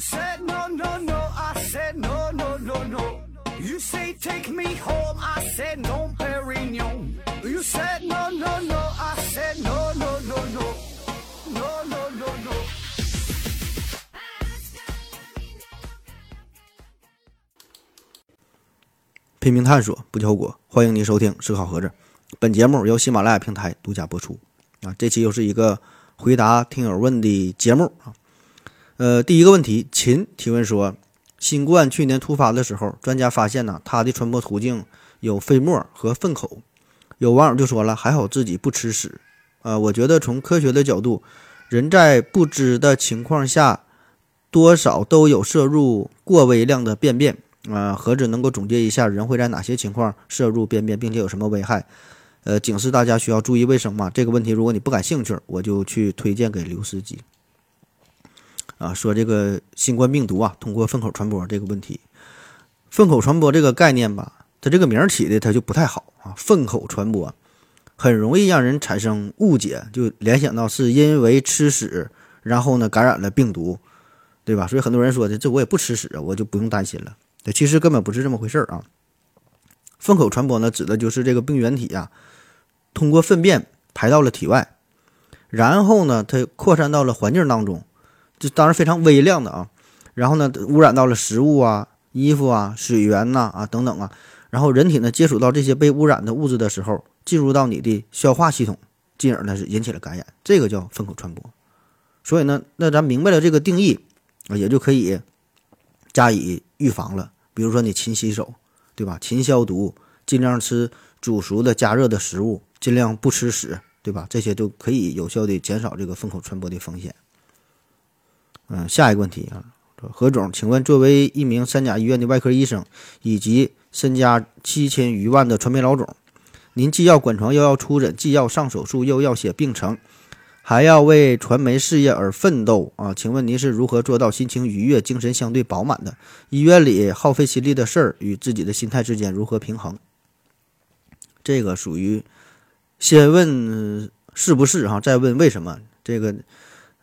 said no no no, I said no no no no. You say take me home, I said no, Perignon. You said no no no, I said no no no no, no no no no. 拼命探索，不计后果。欢迎您收听《思考盒子》，本节目由喜马拉雅平台独家播出。啊，这期又是一个回答听友问的节目啊。呃，第一个问题，秦提问说，新冠去年突发的时候，专家发现呢，它的传播途径有飞沫和粪口。有网友就说了，还好自己不吃屎。啊，我觉得从科学的角度，人在不知的情况下，多少都有摄入过微量的便便。啊，何止能够总结一下人会在哪些情况摄入便便，并且有什么危害？呃，警示大家需要注意卫生嘛。这个问题如果你不感兴趣，我就去推荐给刘司机。啊，说这个新冠病毒啊，通过粪口传播这个问题，粪口传播这个概念吧，它这个名儿起的它就不太好啊。粪口传播很容易让人产生误解，就联想到是因为吃屎，然后呢感染了病毒，对吧？所以很多人说的，这我也不吃屎啊，我就不用担心了。对，其实根本不是这么回事啊。粪口传播呢，指的就是这个病原体呀，通过粪便排到了体外，然后呢，它扩散到了环境当中，这当然非常微量的啊。然后呢，污染到了食物啊、衣服啊、水源呐啊等等啊。然后人体呢，接触到这些被污染的物质的时候，进入到你的消化系统，进而呢是引起了感染，这个叫粪口传播。所以呢，那咱明白了这个定义啊，也就可以加以。预防了，比如说你勤洗手，对吧？勤消毒，尽量吃煮熟的、加热的食物，尽量不吃屎，对吧？这些都可以有效的减少这个粪口传播的风险。嗯，下一个问题啊，何总，请问作为一名三甲医院的外科医生，以及身家七千余万的传媒老总，您既要管床，又要出诊，既要上手术，又要写病程。还要为传媒事业而奋斗啊！请问您是如何做到心情愉悦、精神相对饱满的？医院里耗费心力的事儿与自己的心态之间如何平衡？这个属于先问是不是哈，再问为什么？这个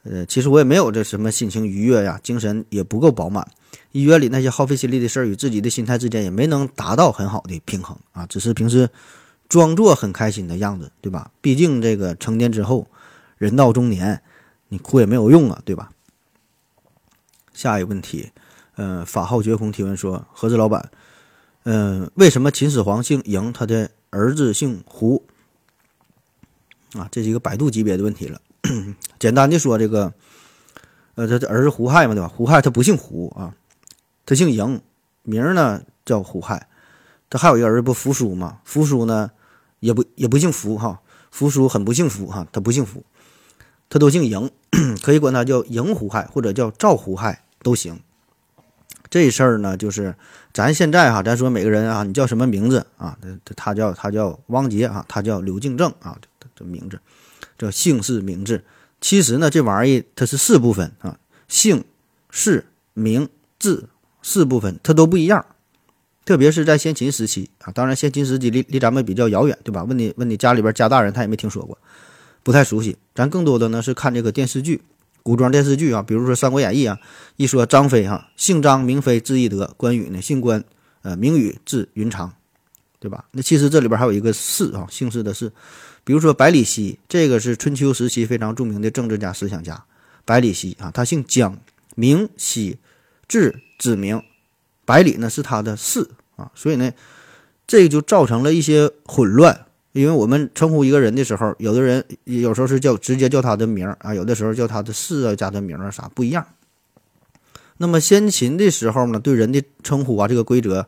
呃，其实我也没有这什么心情愉悦呀，精神也不够饱满。医院里那些耗费心力的事儿与自己的心态之间也没能达到很好的平衡啊，只是平时装作很开心的样子，对吧？毕竟这个成年之后。人到中年，你哭也没有用啊，对吧？下一个问题，嗯，法号绝空提问说：何子老板，嗯，为什么秦始皇姓嬴，他的儿子姓胡？啊，这是一个百度级别的问题了。简单的说，这个，呃，他的儿子胡亥嘛，对吧？胡亥他不姓胡啊，他姓嬴，名呢叫胡亥。他还有一个儿子不扶苏嘛？扶苏呢也不也不姓扶哈，扶苏很不幸福哈，他不姓扶。他都姓嬴，可以管他叫嬴胡亥或者叫赵胡亥都行。这事儿呢，就是咱现在哈，咱说每个人啊，你叫什么名字啊？他他叫他叫汪杰啊，他叫刘敬正啊，这名字叫姓氏名字。其实呢，这玩意它是四部分啊，姓氏名字四部分，它都不一样。特别是在先秦时期啊，当然先秦时期离离咱们比较遥远，对吧？问你问你家里边家大人，他也没听说过。不太熟悉，咱更多的呢是看这个电视剧，古装电视剧啊，比如说《三国演义》啊，一说张飞哈，姓张名飞字翼德，关羽呢姓关，呃名羽字云长，对吧？那其实这里边还有一个氏啊，姓氏的氏，比如说百里奚，这个是春秋时期非常著名的政治家、思想家，百里奚啊，他姓姜，名奚，字子明，百里呢是他的氏啊，所以呢，这个就造成了一些混乱。因为我们称呼一个人的时候，有的人有时候是叫直接叫他的名啊，有的时候叫他的氏啊、加的名啊啥不一样。那么先秦的时候呢，对人的称呼啊，这个规则，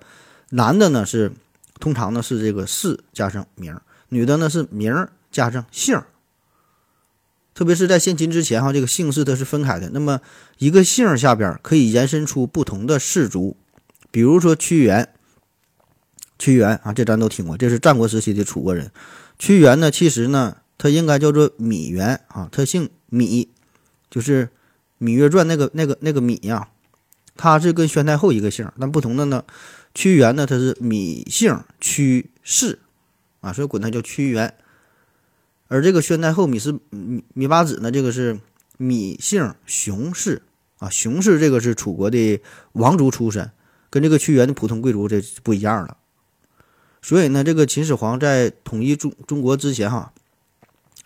男的呢是通常呢是这个氏加上名，女的呢是名儿加上姓。特别是在先秦之前哈，这个姓氏它是分开的。那么一个姓下边可以延伸出不同的氏族，比如说屈原。屈原啊，这咱都听过，这是战国时期的楚国人。屈原呢，其实呢，他应该叫做芈原啊，他姓芈，就是《芈月传》那个那个那个芈呀。他是跟宣太后一个姓，但不同的呢，屈原呢，他是芈姓屈氏啊，所以管他叫屈原。而这个宣太后芈氏芈芈八子呢，这个是芈姓熊氏啊，熊氏这个是楚国的王族出身，跟这个屈原的普通贵族这不一样了。所以呢，这个秦始皇在统一中中国之前哈，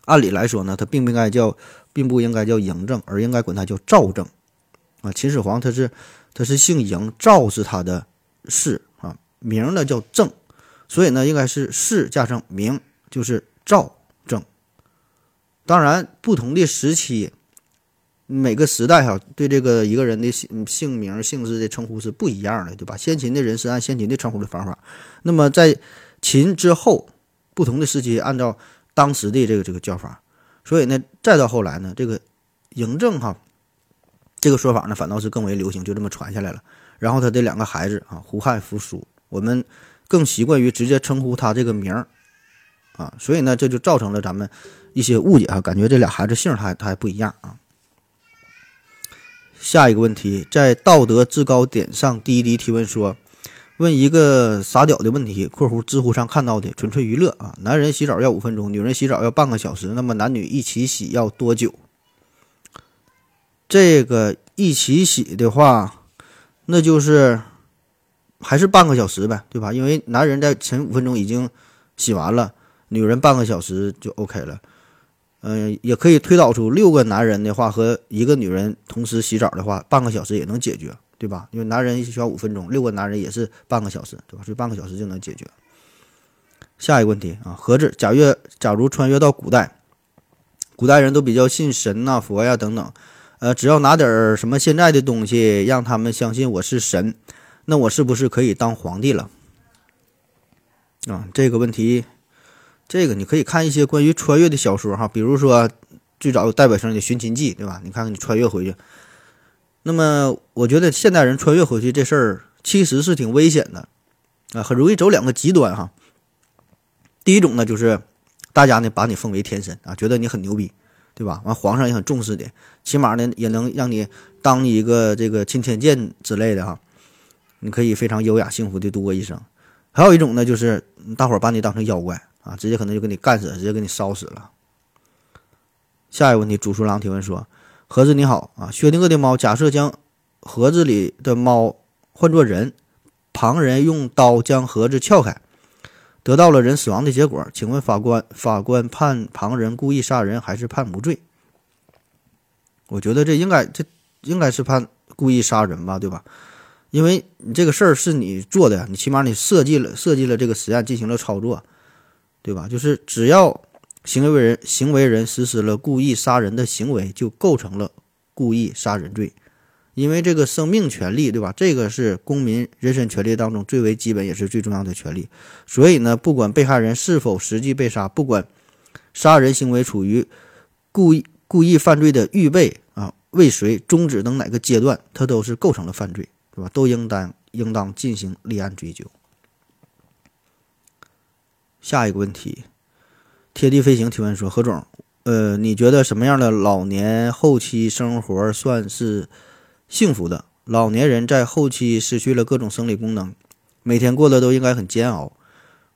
按理来说呢，他并不应该叫，并不应该叫嬴政，而应该管他叫赵政啊。秦始皇他是他是姓嬴，赵是他的氏啊，名呢叫政，所以呢，应该是氏加上名，就是赵政。当然，不同的时期。每个时代哈，对这个一个人的姓姓名、姓氏的称呼是不一样的，对吧？先秦的人是按先秦的称呼的方法，那么在秦之后，不同的时期按照当时的这个这个叫法，所以呢，再到后来呢，这个嬴政哈，这个说法呢反倒是更为流行，就这么传下来了。然后他的两个孩子啊，胡亥、扶苏，我们更习惯于直接称呼他这个名儿啊，所以呢，这就造成了咱们一些误解啊，感觉这俩孩子姓他他还不一样啊。下一个问题，在道德制高点上，滴滴提问说：“问一个傻屌的问题。”（括弧知乎上看到的，纯粹娱乐啊。）男人洗澡要五分钟，女人洗澡要半个小时，那么男女一起洗要多久？这个一起洗的话，那就是还是半个小时呗，对吧？因为男人在前五分钟已经洗完了，女人半个小时就 OK 了。嗯，也可以推导出六个男人的话和一个女人同时洗澡的话，半个小时也能解决，对吧？因为男人需要五分钟，六个男人也是半个小时，对吧？所以半个小时就能解决。下一个问题啊，何止假越，假如穿越到古代，古代人都比较信神呐、佛呀等等，呃，只要拿点什么现在的东西让他们相信我是神，那我是不是可以当皇帝了？啊，这个问题。这个你可以看一些关于穿越的小说哈，比如说最早有代表性的《寻秦记》，对吧？你看看你穿越回去，那么我觉得现代人穿越回去这事儿其实是挺危险的啊，很容易走两个极端哈。第一种呢，就是大家呢把你奉为天神啊，觉得你很牛逼，对吧？完皇上也很重视你，起码呢也能让你当一个这个钦天监之类的哈，你可以非常优雅幸福的度过一生。还有一种呢，就是大伙儿把你当成妖怪。啊，直接可能就给你干死，直接给你烧死了。下一个问题，主书郎提问说：“盒子你好啊，薛定谔的猫，假设将盒子里的猫换作人，旁人用刀将盒子撬开，得到了人死亡的结果，请问法官，法官判旁人故意杀人还是判无罪？我觉得这应该，这应该是判故意杀人吧，对吧？因为你这个事儿是你做的呀，你起码你设计了，设计了这个实验，进行了操作。”对吧？就是只要行为人行为人实施了故意杀人的行为，就构成了故意杀人罪。因为这个生命权利，对吧？这个是公民人身权利当中最为基本也是最重要的权利。所以呢，不管被害人是否实际被杀，不管杀人行为处于故意故意犯罪的预备啊、未遂、终止等哪个阶段，它都是构成了犯罪，是吧？都应当应当进行立案追究。下一个问题，贴地飞行提问说：何总，呃，你觉得什么样的老年后期生活算是幸福的？老年人在后期失去了各种生理功能，每天过得都应该很煎熬。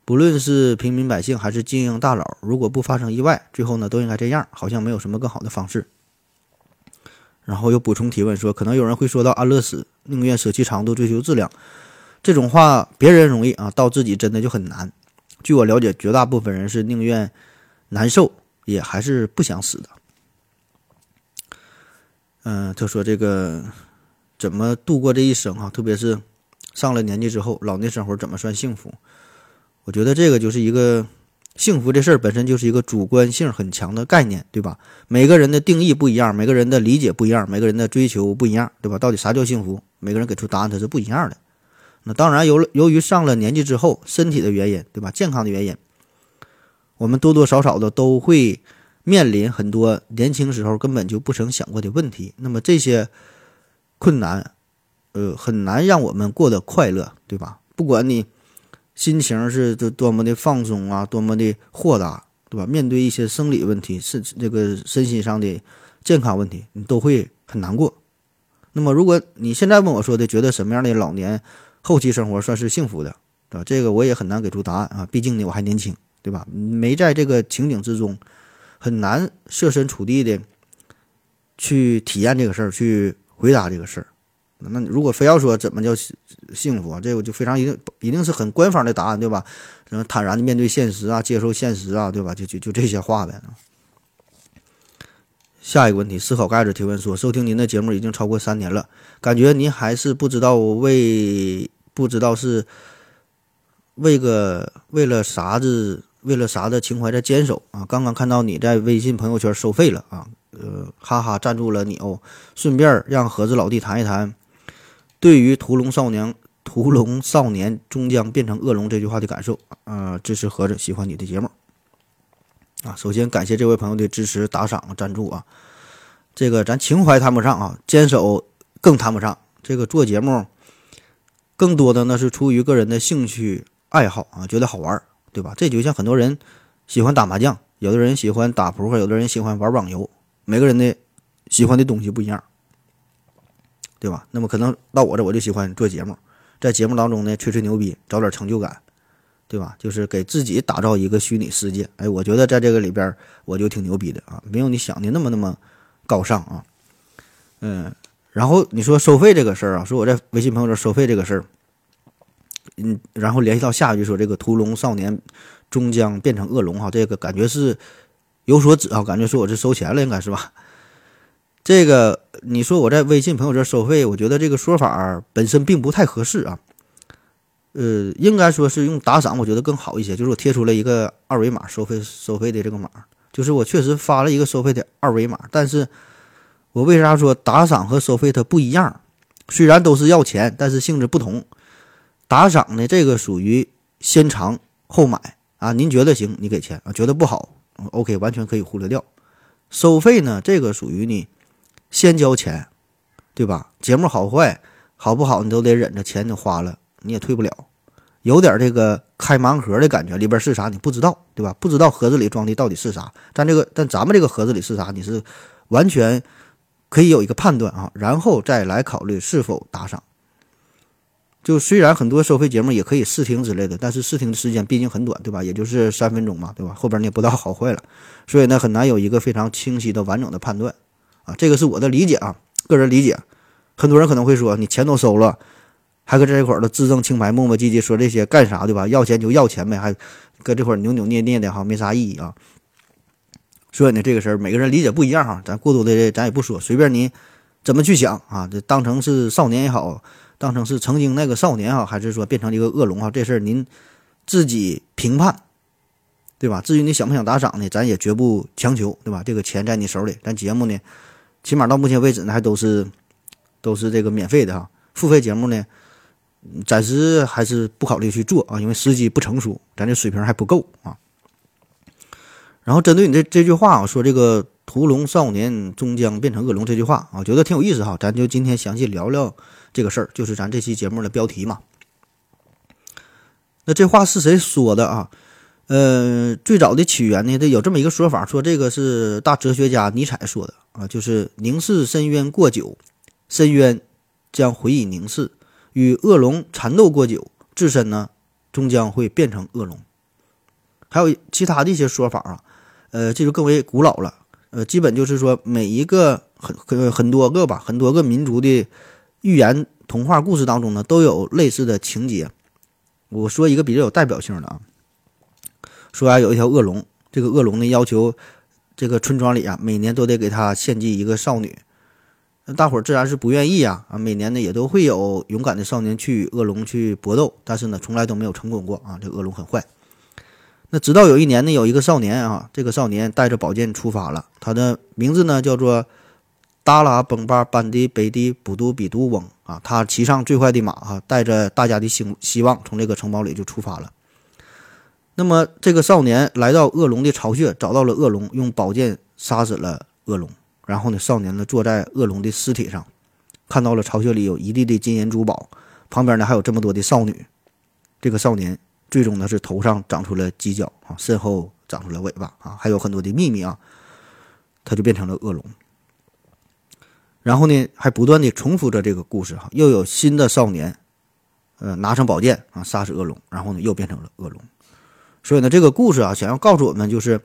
不论是平民百姓还是精英大佬，如果不发生意外，最后呢都应该这样，好像没有什么更好的方式。然后又补充提问说：可能有人会说到安乐死，宁愿舍弃长度追求质量，这种话别人容易啊，到自己真的就很难。据我了解，绝大部分人是宁愿难受，也还是不想死的。嗯，他说这个怎么度过这一生啊？特别是上了年纪之后，老年生活怎么算幸福？我觉得这个就是一个幸福这事儿本身就是一个主观性很强的概念，对吧？每个人的定义不一样，每个人的理解不一样，每个人的追求不一样，对吧？到底啥叫幸福？每个人给出答案它是不一样的。那当然，由由于上了年纪之后，身体的原因，对吧？健康的原因，我们多多少少的都会面临很多年轻时候根本就不曾想过的问题。那么这些困难，呃，很难让我们过得快乐，对吧？不管你心情是多多么的放松啊，多么的豁达，对吧？面对一些生理问题，是这个身心上的健康问题，你都会很难过。那么，如果你现在问我说的，觉得什么样的老年？后期生活算是幸福的，对吧？这个我也很难给出答案啊，毕竟呢我还年轻，对吧？没在这个情景之中，很难设身处地的去体验这个事儿，去回答这个事儿。那如果非要说怎么叫幸福啊，这个就非常一定一定是很官方的答案，对吧？什么坦然的面对现实啊，接受现实啊，对吧？就就就这些话呗。下一个问题，思考盖子提问说：收听您的节目已经超过三年了，感觉您还是不知道为不知道是为个为了啥子为了啥的情怀在坚守啊？刚刚看到你在微信朋友圈收费了啊，呃，哈哈，赞助了你哦。顺便让盒子老弟谈一谈。对于屠龙少年，屠龙少年终将变成恶龙这句话的感受啊，支持盒子喜欢你的节目啊。首先感谢这位朋友的支持、打赏、赞助啊。这个咱情怀谈不上啊，坚守更谈不上。这个做节目，更多的呢是出于个人的兴趣爱好啊，觉得好玩，对吧？这就像很多人喜欢打麻将，有的人喜欢打扑克，有的人喜欢玩网游，每个人的喜欢的东西不一样。对吧？那么可能到我这，我就喜欢做节目，在节目当中呢吹吹牛逼，找点成就感，对吧？就是给自己打造一个虚拟世界。哎，我觉得在这个里边我就挺牛逼的啊，没有你想的那么那么高尚啊。嗯，然后你说收费这个事儿啊，说我在微信朋友圈收费这个事儿，嗯，然后联系到下一句说这个屠龙少年终将变成恶龙哈，这个感觉是有所指啊，感觉说我是收钱了，应该是吧？这个你说我在微信朋友圈收费，我觉得这个说法本身并不太合适啊。呃，应该说是用打赏，我觉得更好一些。就是我贴出了一个二维码收费收费的这个码，就是我确实发了一个收费的二维码。但是我为啥说打赏和收费它不一样？虽然都是要钱，但是性质不同。打赏呢，这个属于先尝后买啊，您觉得行，你给钱；觉得不好，OK，完全可以忽略掉。收费呢，这个属于你。先交钱，对吧？节目好坏好不好，你都得忍着，钱你花了你也退不了，有点这个开盲盒的感觉，里边是啥你不知道，对吧？不知道盒子里装的到底是啥，但这个但咱们这个盒子里是啥，你是完全可以有一个判断啊，然后再来考虑是否打赏。就虽然很多收费节目也可以试听之类的，但是试听的时间毕竟很短，对吧？也就是三分钟嘛，对吧？后边你也不知道好坏了，所以呢，很难有一个非常清晰的完整的判断。啊，这个是我的理解啊，个人理解。很多人可能会说，你钱都收了，还搁这块儿的自证清白、磨磨唧唧说这些干啥，对吧？要钱就要钱呗，还搁这块儿扭扭捏捏的哈，没啥意义啊。所以呢，这个事儿每个人理解不一样哈，咱过多的咱也不说，随便你怎么去想啊。这当成是少年也好，当成是曾经那个少年哈，还是说变成一个恶龙哈，这事儿您自己评判。对吧？至于你想不想打赏呢？咱也绝不强求，对吧？这个钱在你手里，咱节目呢，起码到目前为止呢，还都是都是这个免费的哈。付费节目呢，暂时还是不考虑去做啊，因为时机不成熟，咱这水平还不够啊。然后针对你这这句话，我说这个“屠龙少年终将变成恶龙”这句话啊，觉得挺有意思哈。咱就今天详细聊聊这个事儿，就是咱这期节目的标题嘛。那这话是谁说的啊？呃，最早的起源呢，这有这么一个说法，说这个是大哲学家尼采说的啊，就是凝视深渊过久，深渊将回以凝视；与恶龙缠斗过久，自身呢终将会变成恶龙。还有其他的一些说法啊，呃，这就更为古老了。呃，基本就是说每一个很很很多个吧，很多个民族的寓言童话故事当中呢，都有类似的情节。我说一个比较有代表性的啊。说啊，有一条恶龙，这个恶龙呢要求这个村庄里啊，每年都得给他献祭一个少女。那大伙自然是不愿意啊啊！每年呢也都会有勇敢的少年去与恶龙去搏斗，但是呢从来都没有成功过啊。这恶龙很坏。那直到有一年呢，有一个少年啊，这个少年带着宝剑出发了，他的名字呢叫做达拉崩巴班迪北迪卜都比都翁啊。他骑上最快的马哈，带着大家的希希望，从这个城堡里就出发了。那么，这个少年来到恶龙的巢穴，找到了恶龙，用宝剑杀死了恶龙。然后呢，少年呢坐在恶龙的尸体上，看到了巢穴里有一地的金银珠宝，旁边呢还有这么多的少女。这个少年最终呢是头上长出了犄角啊，身后长出了尾巴啊，还有很多的秘密啊，他就变成了恶龙。然后呢，还不断的重复着这个故事哈，又有新的少年，呃，拿上宝剑啊，杀死恶龙，然后呢又变成了恶龙。所以呢，这个故事啊，想要告诉我们，就是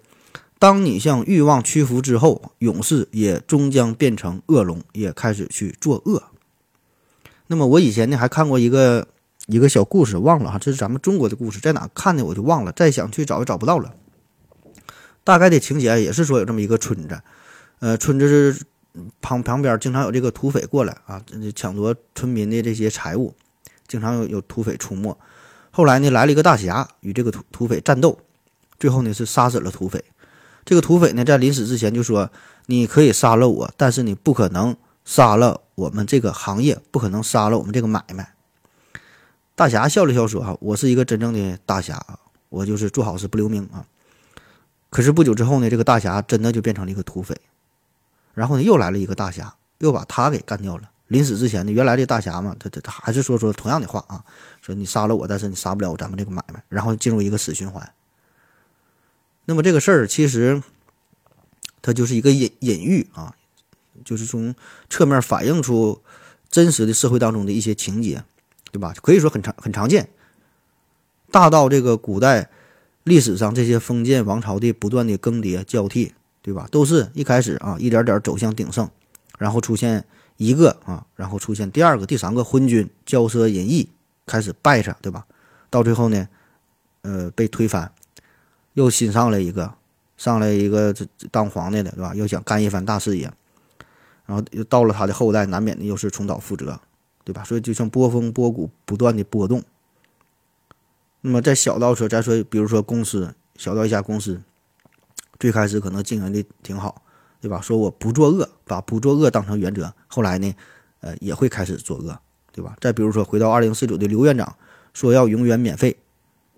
当你向欲望屈服之后，勇士也终将变成恶龙，也开始去作恶。那么我以前呢还看过一个一个小故事，忘了哈，这是咱们中国的故事，在哪看的我就忘了，再想去找也找不到了。大概的情节也是说有这么一个村子，呃，村子是旁旁边经常有这个土匪过来啊，抢夺村民的这些财物，经常有有土匪出没。后来呢，来了一个大侠与这个土土匪战斗，最后呢是杀死了土匪。这个土匪呢在临死之前就说：“你可以杀了我，但是你不可能杀了我们这个行业，不可能杀了我们这个买卖。”大侠笑了笑说：“哈，我是一个真正的大侠，我就是做好事不留名啊。”可是不久之后呢，这个大侠真的就变成了一个土匪，然后呢，又来了一个大侠，又把他给干掉了。临死之前呢，原来这大侠嘛，他他他还是说说同样的话啊，说你杀了我，但是你杀不了咱们这个买卖，然后进入一个死循环。那么这个事儿其实它就是一个隐隐喻啊，就是从侧面反映出真实的社会当中的一些情节，对吧？可以说很常很常见，大到这个古代。历史上这些封建王朝的不断的更迭交替，对吧？都是一开始啊，一点点走向鼎盛，然后出现一个啊，然后出现第二个、第三个昏君，骄奢淫逸，开始败下，对吧？到最后呢，呃，被推翻，又新上来一个，上来一个这当皇帝的，对吧？又想干一番大事业，然后又到了他的后代，难免的又是重蹈覆辙，对吧？所以就像波峰波谷不断的波动。那么在小到说，再说，比如说公司，小到一家公司，最开始可能经营的挺好，对吧？说我不作恶，把不作恶当成原则，后来呢，呃，也会开始作恶，对吧？再比如说回到二零四九的刘院长，说要永远免费，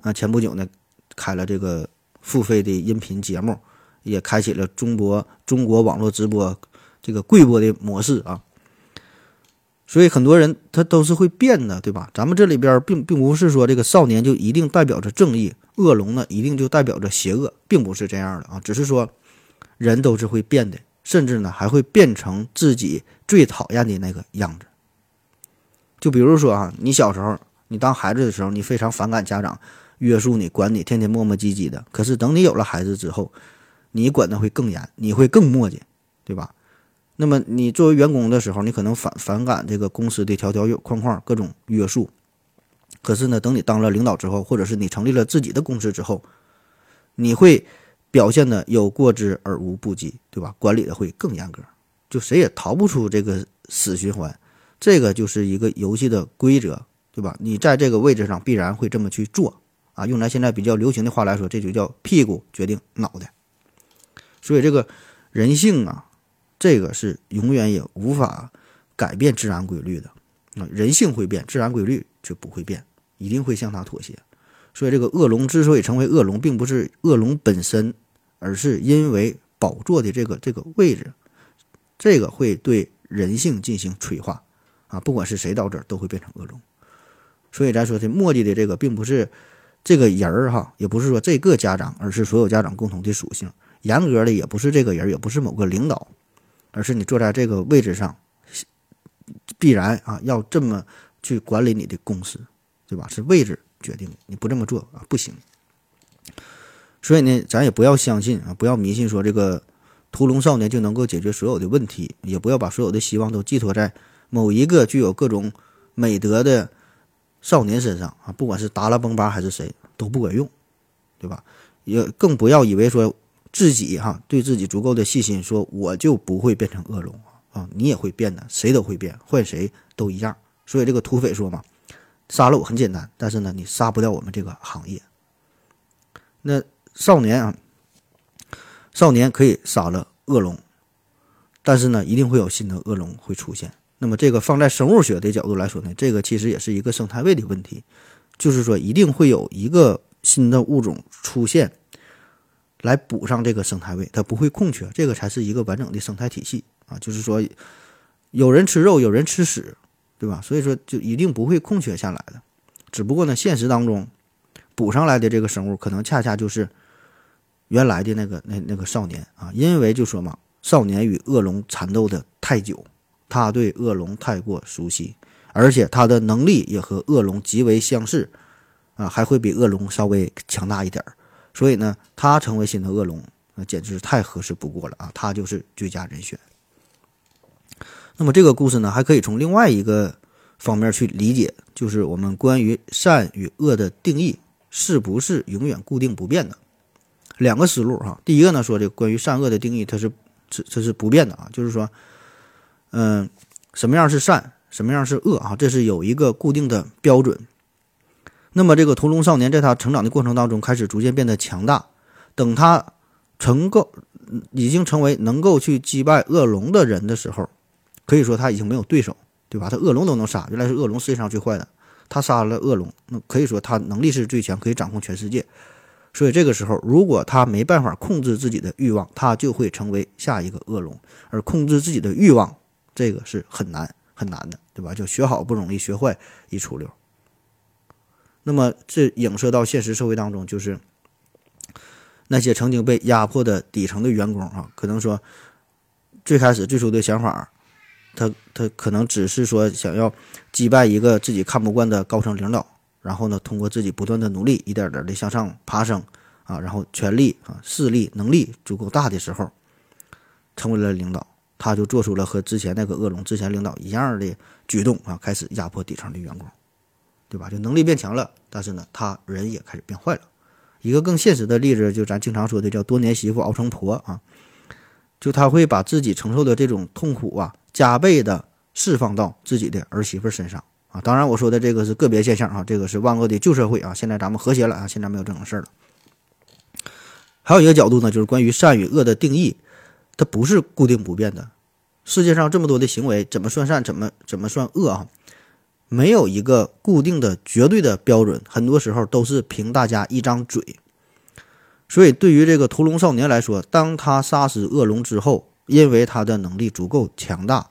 啊，前不久呢，开了这个付费的音频节目，也开启了中国中国网络直播这个贵播的模式啊。所以很多人他都是会变的，对吧？咱们这里边并并不是说这个少年就一定代表着正义，恶龙呢一定就代表着邪恶，并不是这样的啊。只是说人都是会变的，甚至呢还会变成自己最讨厌的那个样子。就比如说啊，你小时候你当孩子的时候，你非常反感家长约束你、管你，天天磨磨唧唧的。可是等你有了孩子之后，你管的会更严，你会更磨叽，对吧？那么你作为员工的时候，你可能反反感这个公司的条条框框、各种约束。可是呢，等你当了领导之后，或者是你成立了自己的公司之后，你会表现的有过之而无不及，对吧？管理的会更严格，就谁也逃不出这个死循环。这个就是一个游戏的规则，对吧？你在这个位置上必然会这么去做啊。用咱现在比较流行的话来说，这就叫屁股决定脑袋。所以这个人性啊。这个是永远也无法改变自然规律的啊，人性会变，自然规律却不会变，一定会向它妥协。所以，这个恶龙之所以成为恶龙，并不是恶龙本身，而是因为宝座的这个这个位置，这个会对人性进行催化啊。不管是谁到这儿，都会变成恶龙。所以，咱说的墨迹的这个，并不是这个人儿哈，也不是说这个家长，而是所有家长共同的属性。严格的，也不是这个人，也不是某个领导。而是你坐在这个位置上，必然啊要这么去管理你的公司，对吧？是位置决定的，你不这么做啊不行。所以呢，咱也不要相信啊，不要迷信说这个屠龙少年就能够解决所有的问题，也不要把所有的希望都寄托在某一个具有各种美德的少年身上啊，不管是达拉崩巴还是谁都不管用，对吧？也更不要以为说。自己哈，对自己足够的信心，说我就不会变成恶龙啊！你也会变的，谁都会变，换谁都一样。所以这个土匪说嘛，杀了我很简单，但是呢，你杀不掉我们这个行业。那少年啊，少年可以杀了恶龙，但是呢，一定会有新的恶龙会出现。那么这个放在生物学的角度来说呢，这个其实也是一个生态位的问题，就是说一定会有一个新的物种出现。来补上这个生态位，它不会空缺，这个才是一个完整的生态体系啊！就是说，有人吃肉，有人吃屎，对吧？所以说，就一定不会空缺下来的。只不过呢，现实当中补上来的这个生物，可能恰恰就是原来的那个那那个少年啊，因为就说嘛，少年与恶龙缠斗的太久，他对恶龙太过熟悉，而且他的能力也和恶龙极为相似啊，还会比恶龙稍微强大一点儿。所以呢，他成为新的恶龙，那简直是太合适不过了啊！他就是最佳人选。那么这个故事呢，还可以从另外一个方面去理解，就是我们关于善与恶的定义是不是永远固定不变的？两个思路哈。第一个呢，说这关于善恶的定义，它是这这是不变的啊，就是说，嗯，什么样是善，什么样是恶啊？这是有一个固定的标准。那么这个屠龙少年在他成长的过程当中，开始逐渐变得强大。等他成够已经成为能够去击败恶龙的人的时候，可以说他已经没有对手，对吧？他恶龙都能杀，原来是恶龙世界上最坏的。他杀了恶龙，那可以说他能力是最强，可以掌控全世界。所以这个时候，如果他没办法控制自己的欲望，他就会成为下一个恶龙。而控制自己的欲望，这个是很难很难的，对吧？就学好不容易，学坏一出溜。那么这影射到现实社会当中，就是那些曾经被压迫的底层的员工啊，可能说最开始最初的想法，他他可能只是说想要击败一个自己看不惯的高层领导。然后呢，通过自己不断的努力，一点点的向上爬升，啊，然后权力啊、势力、能力足够大的时候，成为了领导，他就做出了和之前那个恶龙之前领导一样的举动啊，开始压迫底层的员工，对吧？就能力变强了，但是呢，他人也开始变坏了。一个更现实的例子，就咱经常说的叫多年媳妇熬成婆啊，就他会把自己承受的这种痛苦啊，加倍的释放到自己的儿媳妇身上。啊，当然我说的这个是个别现象啊，这个是万恶的旧社会啊。现在咱们和谐了啊，现在没有这种事儿了。还有一个角度呢，就是关于善与恶的定义，它不是固定不变的。世界上这么多的行为，怎么算善，怎么怎么算恶啊？没有一个固定的绝对的标准，很多时候都是凭大家一张嘴。所以，对于这个屠龙少年来说，当他杀死恶龙之后，因为他的能力足够强大，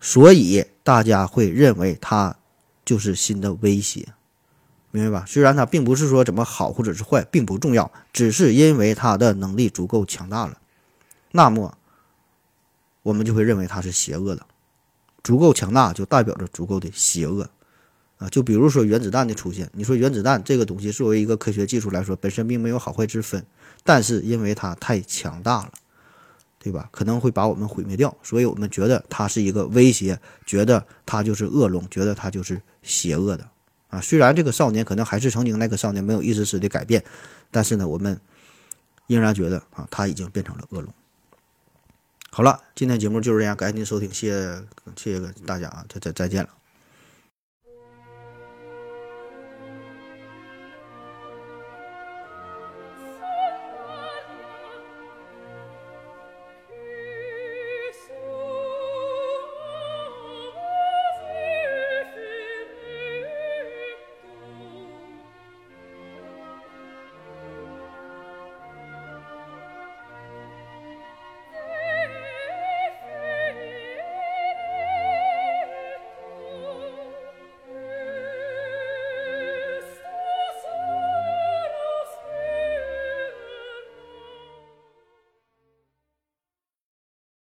所以大家会认为他。就是新的威胁，明白吧？虽然它并不是说怎么好或者是坏，并不重要，只是因为它的能力足够强大了，那么我们就会认为它是邪恶的。足够强大就代表着足够的邪恶啊！就比如说原子弹的出现，你说原子弹这个东西作为一个科学技术来说，本身并没有好坏之分，但是因为它太强大了。对吧？可能会把我们毁灭掉，所以我们觉得它是一个威胁，觉得它就是恶龙，觉得它就是邪恶的啊。虽然这个少年可能还是曾经那个少年，没有一丝丝的改变，但是呢，我们仍然觉得啊，他已经变成了恶龙。好了，今天节目就是这样，感谢您收听，谢谢谢谢大家啊，再再再见了。